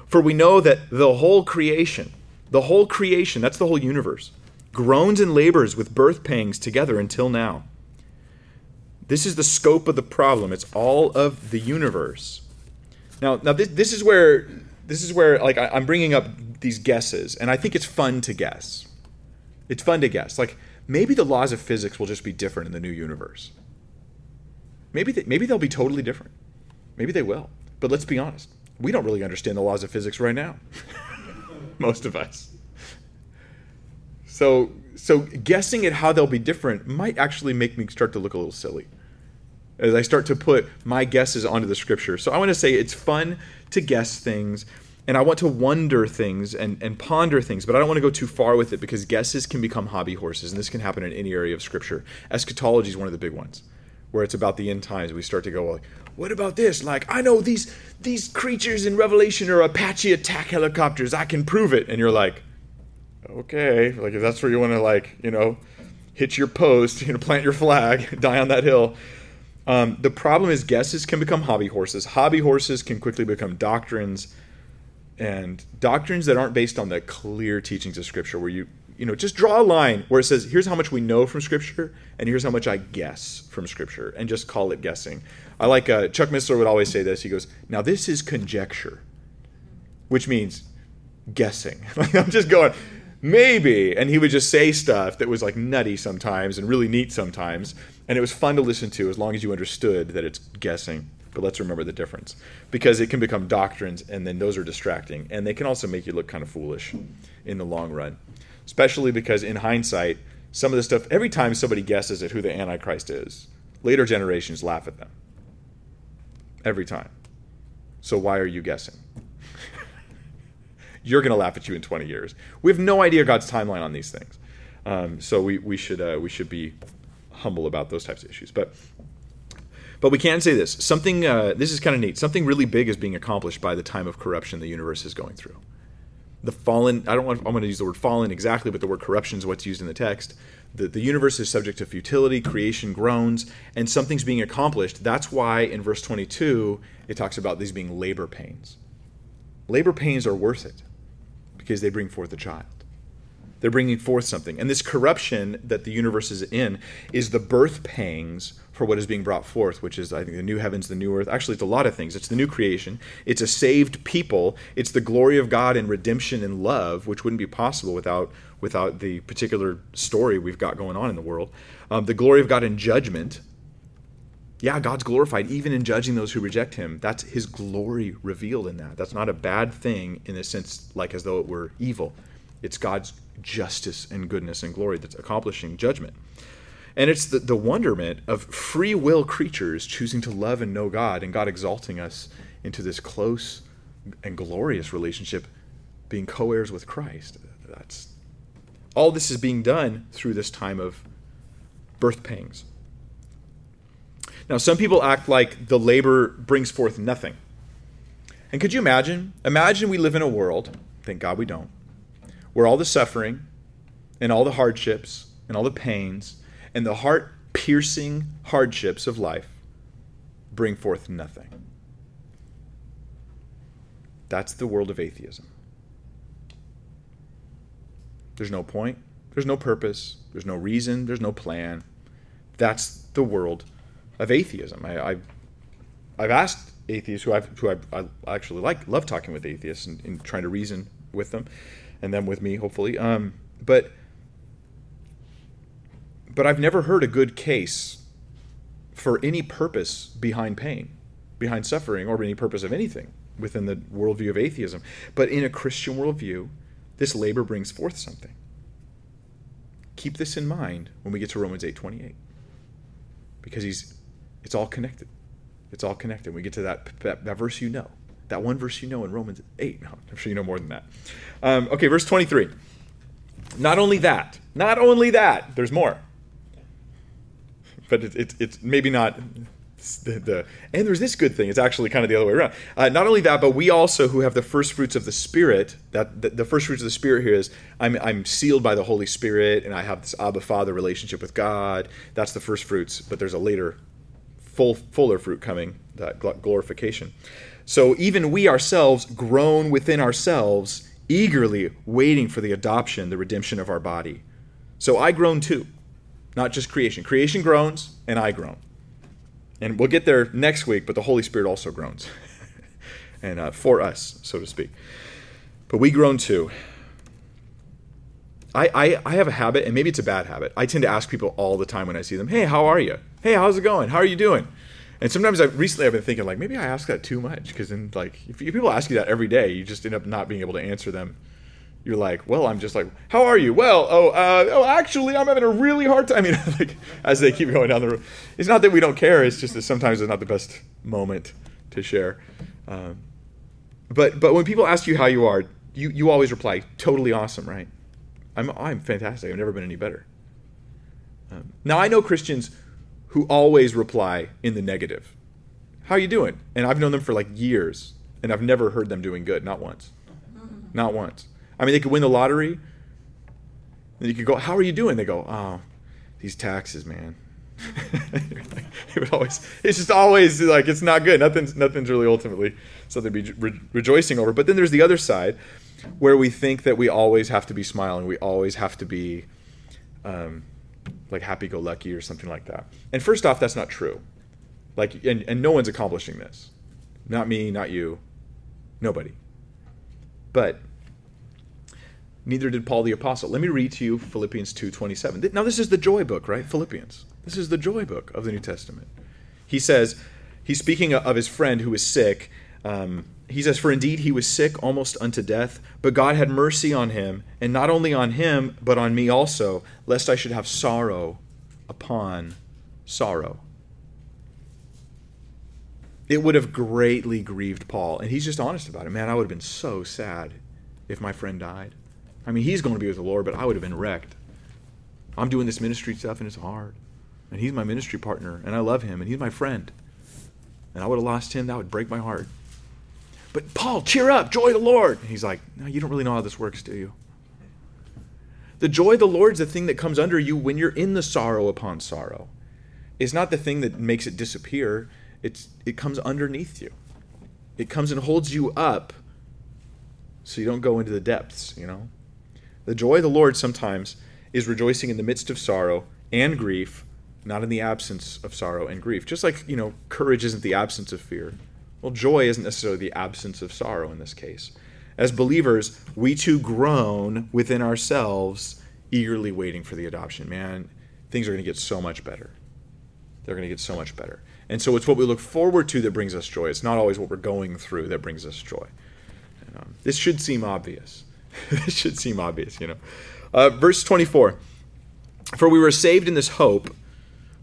For we know that the whole creation, the whole creation, that's the whole universe, groans and labors with birth pangs together until now. This is the scope of the problem. It's all of the universe. Now, now this, this is where this is where like I, I'm bringing up these guesses, and I think it's fun to guess. It's fun to guess. Like maybe the laws of physics will just be different in the new universe. Maybe they, maybe they'll be totally different. Maybe they will. But let's be honest. We don't really understand the laws of physics right now. Most of us. So so guessing at how they'll be different might actually make me start to look a little silly as I start to put my guesses onto the scripture. So I want to say it's fun to guess things and I want to wonder things and, and ponder things, but I don't want to go too far with it because guesses can become hobby horses, and this can happen in any area of scripture. Eschatology is one of the big ones, where it's about the end times. We start to go, like, what about this? Like, I know these these creatures in Revelation are Apache attack helicopters. I can prove it. And you're like, okay, like if that's where you want to like, you know, hit your post, you know, plant your flag, die on that hill. Um, the problem is guesses can become hobby horses. Hobby horses can quickly become doctrines, and doctrines that aren't based on the clear teachings of Scripture, where you you know just draw a line where it says here's how much we know from Scripture, and here's how much I guess from Scripture, and just call it guessing. I like uh, Chuck Missler would always say this. He goes, "Now this is conjecture," which means guessing. I'm just going maybe and he would just say stuff that was like nutty sometimes and really neat sometimes and it was fun to listen to as long as you understood that it's guessing but let's remember the difference because it can become doctrines and then those are distracting and they can also make you look kind of foolish in the long run especially because in hindsight some of the stuff every time somebody guesses at who the antichrist is later generations laugh at them every time so why are you guessing you're going to laugh at you in 20 years. We have no idea God's timeline on these things. Um, so we, we should uh, we should be humble about those types of issues. But but we can say this: something uh, this is kind of neat. Something really big is being accomplished by the time of corruption the universe is going through. The fallen. I don't want. I'm going to use the word fallen exactly, but the word corruption is what's used in the text. The, the universe is subject to futility, creation groans, and something's being accomplished. That's why in verse 22 it talks about these being labor pains. Labor pains are worth it because they bring forth a child. They're bringing forth something. And this corruption that the universe is in is the birth pangs for what is being brought forth, which is, I think, the new heavens, the new earth. Actually, it's a lot of things. It's the new creation, it's a saved people, it's the glory of God and redemption and love, which wouldn't be possible without, without the particular story we've got going on in the world. Um, the glory of God in judgment. Yeah, God's glorified even in judging those who reject him. That's his glory revealed in that. That's not a bad thing in the sense like as though it were evil. It's God's justice and goodness and glory that's accomplishing judgment. And it's the, the wonderment of free will creatures choosing to love and know God and God exalting us into this close and glorious relationship, being co heirs with Christ. That's all this is being done through this time of birth pangs. Now, some people act like the labor brings forth nothing. And could you imagine? Imagine we live in a world, thank God we don't, where all the suffering and all the hardships and all the pains and the heart piercing hardships of life bring forth nothing. That's the world of atheism. There's no point, there's no purpose, there's no reason, there's no plan. That's the world of atheism. I, have I've asked atheists who I've who I, I actually like love talking with atheists and, and, trying to reason with them, and them with me hopefully. Um, but but I've never heard a good case for any purpose behind pain, behind suffering, or any purpose of anything within the worldview of atheism. But in a Christian worldview, this labor brings forth something. Keep this in mind when we get to Romans 8:28. Because he's it's all connected. It's all connected. We get to that, that, that verse you know, that one verse you know in Romans 8. No, I'm sure you know more than that. Um, okay, verse 23. Not only that, not only that, there's more. But it, it, it's maybe not the, the, and there's this good thing. It's actually kind of the other way around. Uh, not only that, but we also who have the first fruits of the Spirit. That the, the, first fruits of the Spirit here is I'm I'm sealed by the Holy Spirit, and I have this Abba Father relationship with God. That's the first fruits. But there's a later full fuller fruit coming, that glorification. So even we ourselves groan within ourselves, eagerly waiting for the adoption, the redemption of our body. So I groan too, not just creation. Creation groans, and I groan. And we'll get there next week, but the Holy Spirit also groans. and uh, for us, so to speak. But we groan too. I, I, I have a habit, and maybe it's a bad habit. I tend to ask people all the time when I see them, hey, how are you? Hey, how's it going? How are you doing? And sometimes I recently I've been thinking like maybe I ask that too much because then like if, people ask you that every day, you just end up not being able to answer them. You're like, well, I'm just like, how are you? Well, oh, uh, oh, actually, I'm having a really hard time. You know, like as they keep going down the road. It's not that we don't care. It's just that sometimes it's not the best moment to share. Um, but but when people ask you how you are, you you always reply, totally awesome, right? I'm I'm fantastic. I've never been any better. Um, now I know Christians who always reply in the negative. How are you doing? And I've known them for like years, and I've never heard them doing good, not once. Not once. I mean, they could win the lottery, and you could go, "How are you doing?" They go, "Oh, these taxes, man." it would always, it's just always like it's not good. Nothing's nothing's really ultimately something to be re- rejoicing over. But then there's the other side, where we think that we always have to be smiling, we always have to be um, like happy-go-lucky or something like that. And first off, that's not true. Like, and, and no one's accomplishing this. Not me, not you, nobody. But neither did Paul the apostle. Let me read to you Philippians 2:27. Now this is the joy book, right? Philippians. This is the joy book of the New Testament. He says, he's speaking of his friend who is sick. Um, he says, For indeed he was sick almost unto death, but God had mercy on him, and not only on him, but on me also, lest I should have sorrow upon sorrow. It would have greatly grieved Paul, and he's just honest about it. Man, I would have been so sad if my friend died. I mean, he's going to be with the Lord, but I would have been wrecked. I'm doing this ministry stuff, and it's hard. And he's my ministry partner, and I love him, and he's my friend. And I would have lost him, that would break my heart. But Paul, cheer up, joy the Lord. And he's like, No, you don't really know how this works, do you? The joy of the Lord is the thing that comes under you when you're in the sorrow upon sorrow. It's not the thing that makes it disappear. It's it comes underneath you. It comes and holds you up so you don't go into the depths, you know? The joy of the Lord sometimes is rejoicing in the midst of sorrow and grief, not in the absence of sorrow and grief. Just like, you know, courage isn't the absence of fear. Well, joy isn't necessarily the absence of sorrow in this case. As believers, we too groan within ourselves, eagerly waiting for the adoption. Man, things are going to get so much better. They're going to get so much better. And so it's what we look forward to that brings us joy. It's not always what we're going through that brings us joy. Um, this should seem obvious. this should seem obvious, you know. Uh, verse 24 For we were saved in this hope,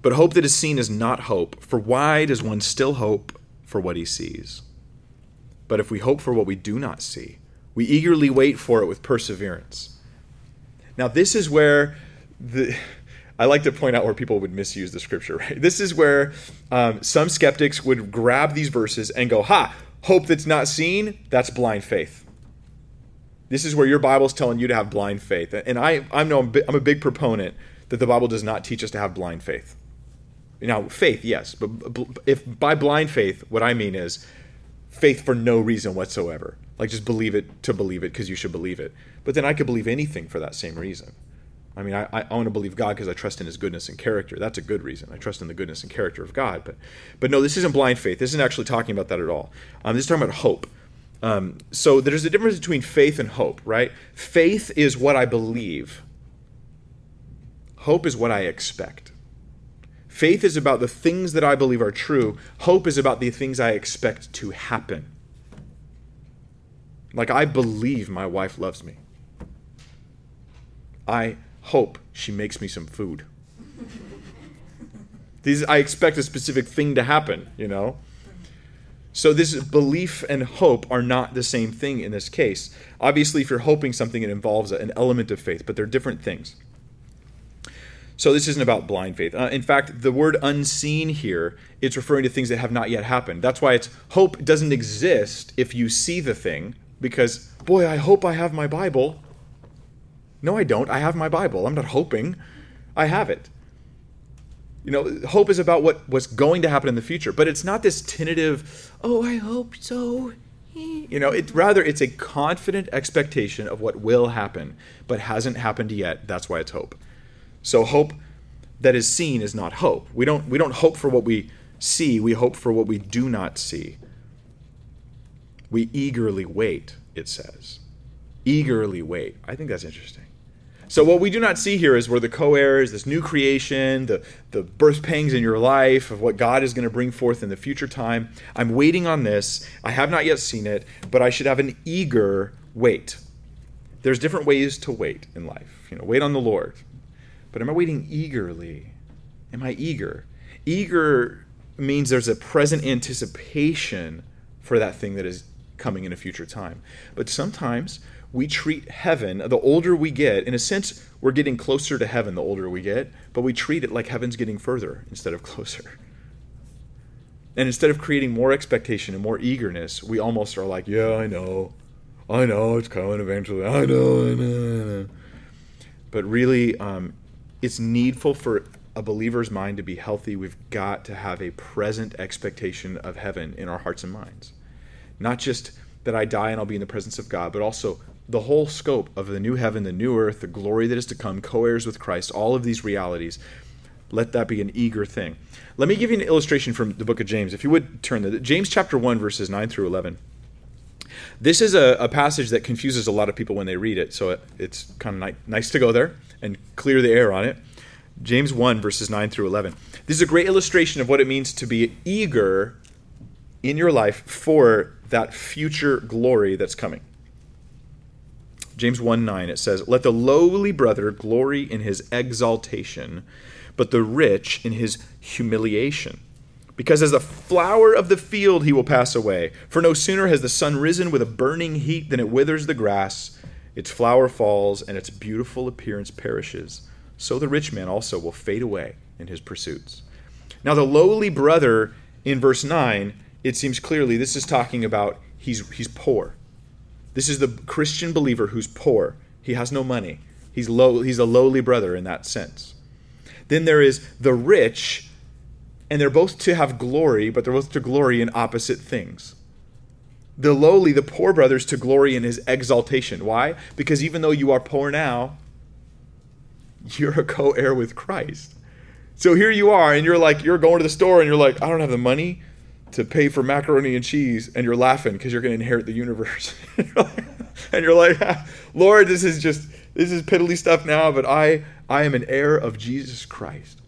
but hope that is seen is not hope. For why does one still hope for what he sees. But if we hope for what we do not see, we eagerly wait for it with perseverance. Now, this is where the. I like to point out where people would misuse the scripture, right? This is where um, some skeptics would grab these verses and go, ha, hope that's not seen, that's blind faith. This is where your Bible's telling you to have blind faith. And I, I'm, no, I'm a big proponent that the Bible does not teach us to have blind faith. Now, faith, yes, but if by blind faith, what I mean is faith for no reason whatsoever. Like just believe it to believe it because you should believe it. But then I could believe anything for that same reason. I mean, I, I want to believe God because I trust in His goodness and character. That's a good reason. I trust in the goodness and character of God. But, but no, this isn't blind faith. This isn't actually talking about that at all. Um, this is talking about hope. Um, so there's a difference between faith and hope, right? Faith is what I believe. Hope is what I expect. Faith is about the things that I believe are true. Hope is about the things I expect to happen. Like, I believe my wife loves me. I hope she makes me some food. These, I expect a specific thing to happen, you know? So, this belief and hope are not the same thing in this case. Obviously, if you're hoping something, it involves an element of faith, but they're different things. So this isn't about blind faith. Uh, in fact, the word unseen here, it's referring to things that have not yet happened. That's why it's hope doesn't exist if you see the thing, because, boy, I hope I have my Bible. No, I don't. I have my Bible. I'm not hoping. I have it. You know, hope is about what, what's going to happen in the future, but it's not this tentative, oh, I hope so. You know, it rather it's a confident expectation of what will happen, but hasn't happened yet. That's why it's hope. So hope that is seen is not hope. We don't we don't hope for what we see, we hope for what we do not see. We eagerly wait, it says. Eagerly wait. I think that's interesting. So what we do not see here is where the co-heirs, this new creation, the, the birth pangs in your life of what God is going to bring forth in the future time. I'm waiting on this. I have not yet seen it, but I should have an eager wait. There's different ways to wait in life. You know, wait on the Lord. But am I waiting eagerly? Am I eager? Eager means there's a present anticipation for that thing that is coming in a future time. But sometimes we treat heaven, the older we get, in a sense, we're getting closer to heaven the older we get, but we treat it like heaven's getting further instead of closer. And instead of creating more expectation and more eagerness, we almost are like, yeah, I know. I know it's coming eventually. I know, I know, I know. But really, um, it's needful for a believer's mind to be healthy. We've got to have a present expectation of heaven in our hearts and minds. Not just that I die and I'll be in the presence of God, but also the whole scope of the new heaven, the new earth, the glory that is to come, co heirs with Christ, all of these realities. Let that be an eager thing. Let me give you an illustration from the book of James. If you would turn to James chapter 1, verses 9 through 11. This is a, a, passage that confuses a lot of people when they read it, so it, it's kind of ni- nice to go there and clear the air on it. James 1, verses 9 through 11. This is a great illustration of what it means to be eager in your life for that future glory that's coming. James 1 9, it says, Let the lowly brother glory in his exaltation, but the rich in his humiliation. Because as the flower of the field he will pass away. For no sooner has the sun risen with a burning heat than it withers the grass, its flower falls, and its beautiful appearance perishes. So the rich man also will fade away in his pursuits. Now, the lowly brother in verse 9, it seems clearly this is talking about he's, he's poor. This is the Christian believer who's poor. He has no money. He's low he's a lowly brother in that sense. Then there is the rich, and they're both to have glory, but they're both to glory in opposite things. The lowly, the poor brothers to glory in his exaltation. Why? Because even though you are poor now, you're a co-heir with Christ. So here you are, and you're like, you're going to the store, and you're like, I don't have the money to pay for macaroni and cheese and you're laughing because you're going to inherit the universe and you're like lord this is just this is piddly stuff now but i i am an heir of jesus christ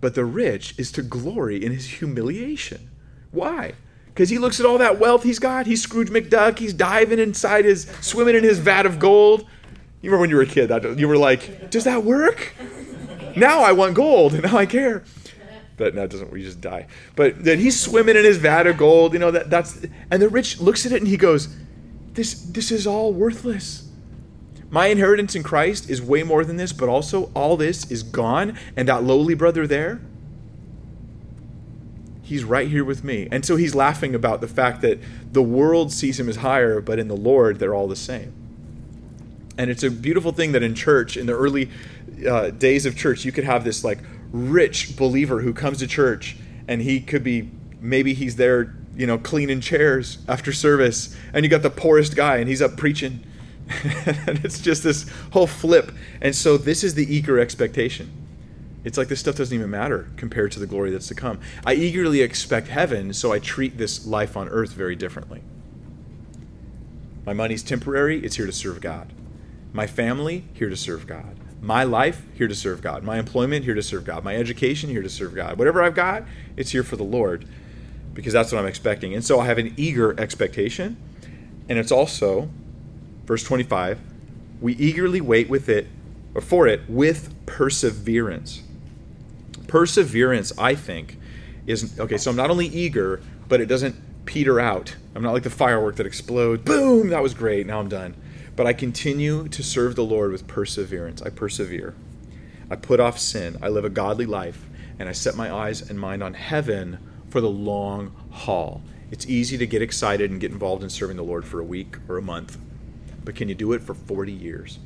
but the rich is to glory in his humiliation why because he looks at all that wealth he's got he's scrooge mcduck he's diving inside his swimming in his vat of gold you remember when you were a kid that you were like does that work now i want gold and now i care but it doesn't. We just die. But then he's swimming in his vat of gold. You know that that's and the rich looks at it and he goes, "This this is all worthless. My inheritance in Christ is way more than this, but also all this is gone. And that lowly brother there, he's right here with me. And so he's laughing about the fact that the world sees him as higher, but in the Lord they're all the same. And it's a beautiful thing that in church, in the early uh, days of church, you could have this like rich believer who comes to church and he could be maybe he's there you know cleaning chairs after service and you got the poorest guy and he's up preaching and it's just this whole flip and so this is the eager expectation it's like this stuff doesn't even matter compared to the glory that's to come i eagerly expect heaven so i treat this life on earth very differently my money's temporary it's here to serve god my family here to serve god my life here to serve God. My employment here to serve God. My education here to serve God. Whatever I've got, it's here for the Lord because that's what I'm expecting. And so I have an eager expectation. And it's also, verse 25, we eagerly wait with it or for it with perseverance. Perseverance, I think, is okay. So I'm not only eager, but it doesn't peter out. I'm not like the firework that explodes. Boom, that was great. Now I'm done. But I continue to serve the Lord with perseverance. I persevere. I put off sin. I live a godly life. And I set my eyes and mind on heaven for the long haul. It's easy to get excited and get involved in serving the Lord for a week or a month. But can you do it for 40 years?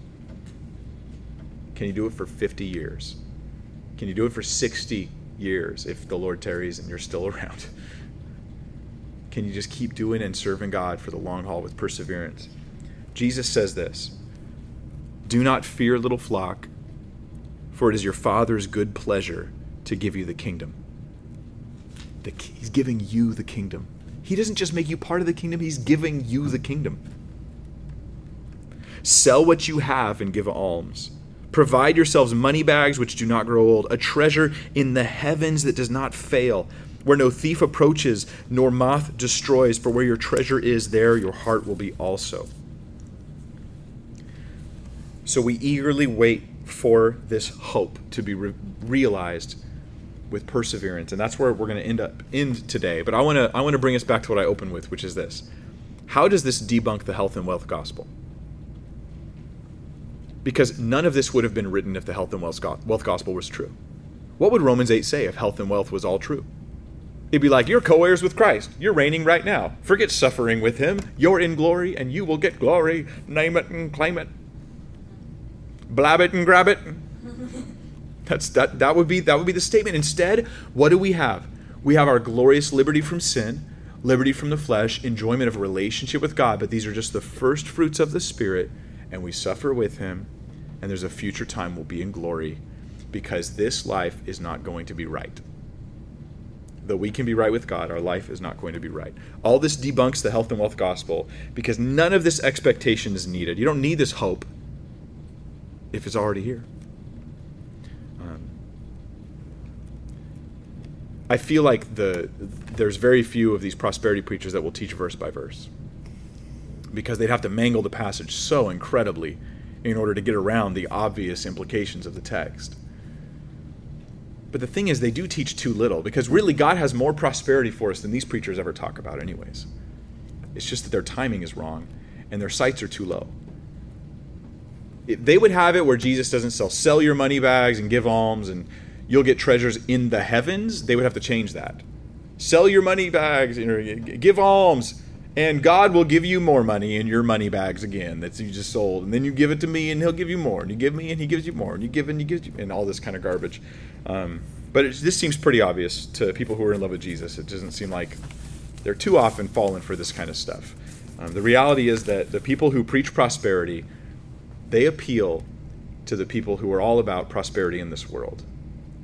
Can you do it for 50 years? Can you do it for 60 years if the Lord tarries and you're still around? Can you just keep doing and serving God for the long haul with perseverance? Jesus says this Do not fear, little flock, for it is your Father's good pleasure to give you the kingdom. The, he's giving you the kingdom. He doesn't just make you part of the kingdom, He's giving you the kingdom. Sell what you have and give alms. Provide yourselves money bags which do not grow old, a treasure in the heavens that does not fail, where no thief approaches nor moth destroys, for where your treasure is, there your heart will be also. So we eagerly wait for this hope to be re- realized with perseverance, and that's where we're going to end up end today. But I want to I want to bring us back to what I opened with, which is this: How does this debunk the health and wealth gospel? Because none of this would have been written if the health and wealth gospel was true. What would Romans 8 say if health and wealth was all true? It'd be like, You're co heirs with Christ. You're reigning right now. Forget suffering with Him. You're in glory, and you will get glory. Name it and claim it. Blab it and grab it. That's that that would be that would be the statement. Instead, what do we have? We have our glorious liberty from sin, liberty from the flesh, enjoyment of a relationship with God, but these are just the first fruits of the spirit and we suffer with him and there's a future time we'll be in glory because this life is not going to be right. Though we can be right with God, our life is not going to be right. All this debunks the health and wealth gospel because none of this expectation is needed. You don't need this hope if it's already here. Um, I feel like the there's very few of these prosperity preachers that will teach verse by verse because they'd have to mangle the passage so incredibly in order to get around the obvious implications of the text. But the thing is, they do teach too little because really God has more prosperity for us than these preachers ever talk about, anyways. It's just that their timing is wrong and their sights are too low. If They would have it where Jesus doesn't sell, sell your money bags and give alms and you'll get treasures in the heavens, they would have to change that. Sell your money bags, you know, give alms, and God will give you more money in your money bags again that you just sold. And then you give it to me, and He'll give you more. And you give me, and He gives you more. And you give, and He gives you, and all this kind of garbage. Um, but this seems pretty obvious to people who are in love with Jesus. It doesn't seem like they're too often fallen for this kind of stuff. Um, the reality is that the people who preach prosperity, they appeal to the people who are all about prosperity in this world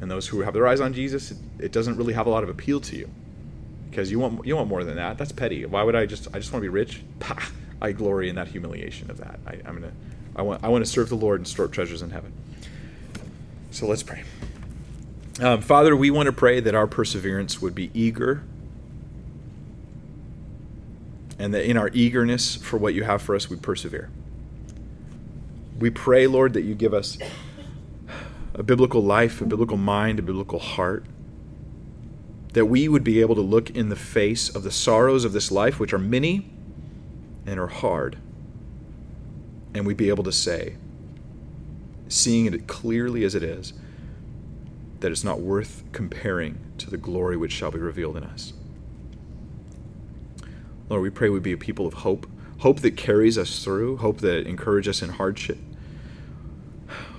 and those who have their eyes on Jesus, it, it doesn't really have a lot of appeal to you because you want you want more than that. That's petty. Why would I just I just want to be rich? Pah, I glory in that humiliation of that. I, I'm gonna I want I want to serve the Lord and store up treasures in heaven. So let's pray. Um, Father, we want to pray that our perseverance would be eager, and that in our eagerness for what you have for us, we persevere. We pray, Lord, that you give us a biblical life, a biblical mind, a biblical heart. That we would be able to look in the face of the sorrows of this life, which are many and are hard, and we'd be able to say, seeing it clearly as it is, that it's not worth comparing to the glory which shall be revealed in us. Lord, we pray we be a people of hope, hope that carries us through, hope that encourages us in hardship,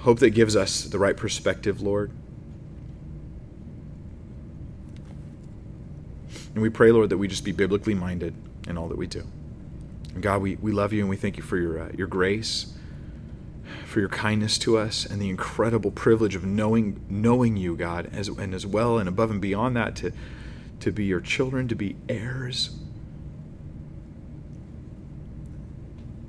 Hope that gives us the right perspective, Lord. And we pray, Lord, that we just be biblically minded in all that we do. And God, we, we love you and we thank you for your, uh, your grace, for your kindness to us, and the incredible privilege of knowing, knowing you, God, as, and as well and above and beyond that, to, to be your children, to be heirs.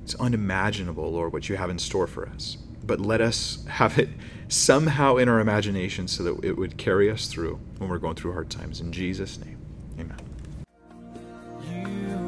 It's unimaginable, Lord, what you have in store for us but let us have it somehow in our imagination so that it would carry us through when we're going through hard times. In Jesus' name you.